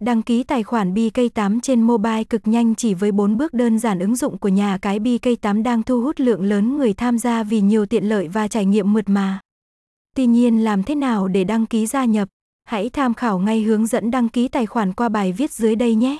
Đăng ký tài khoản BK8 trên mobile cực nhanh chỉ với 4 bước đơn giản ứng dụng của nhà cái BK8 đang thu hút lượng lớn người tham gia vì nhiều tiện lợi và trải nghiệm mượt mà. Tuy nhiên, làm thế nào để đăng ký gia nhập? Hãy tham khảo ngay hướng dẫn đăng ký tài khoản qua bài viết dưới đây nhé.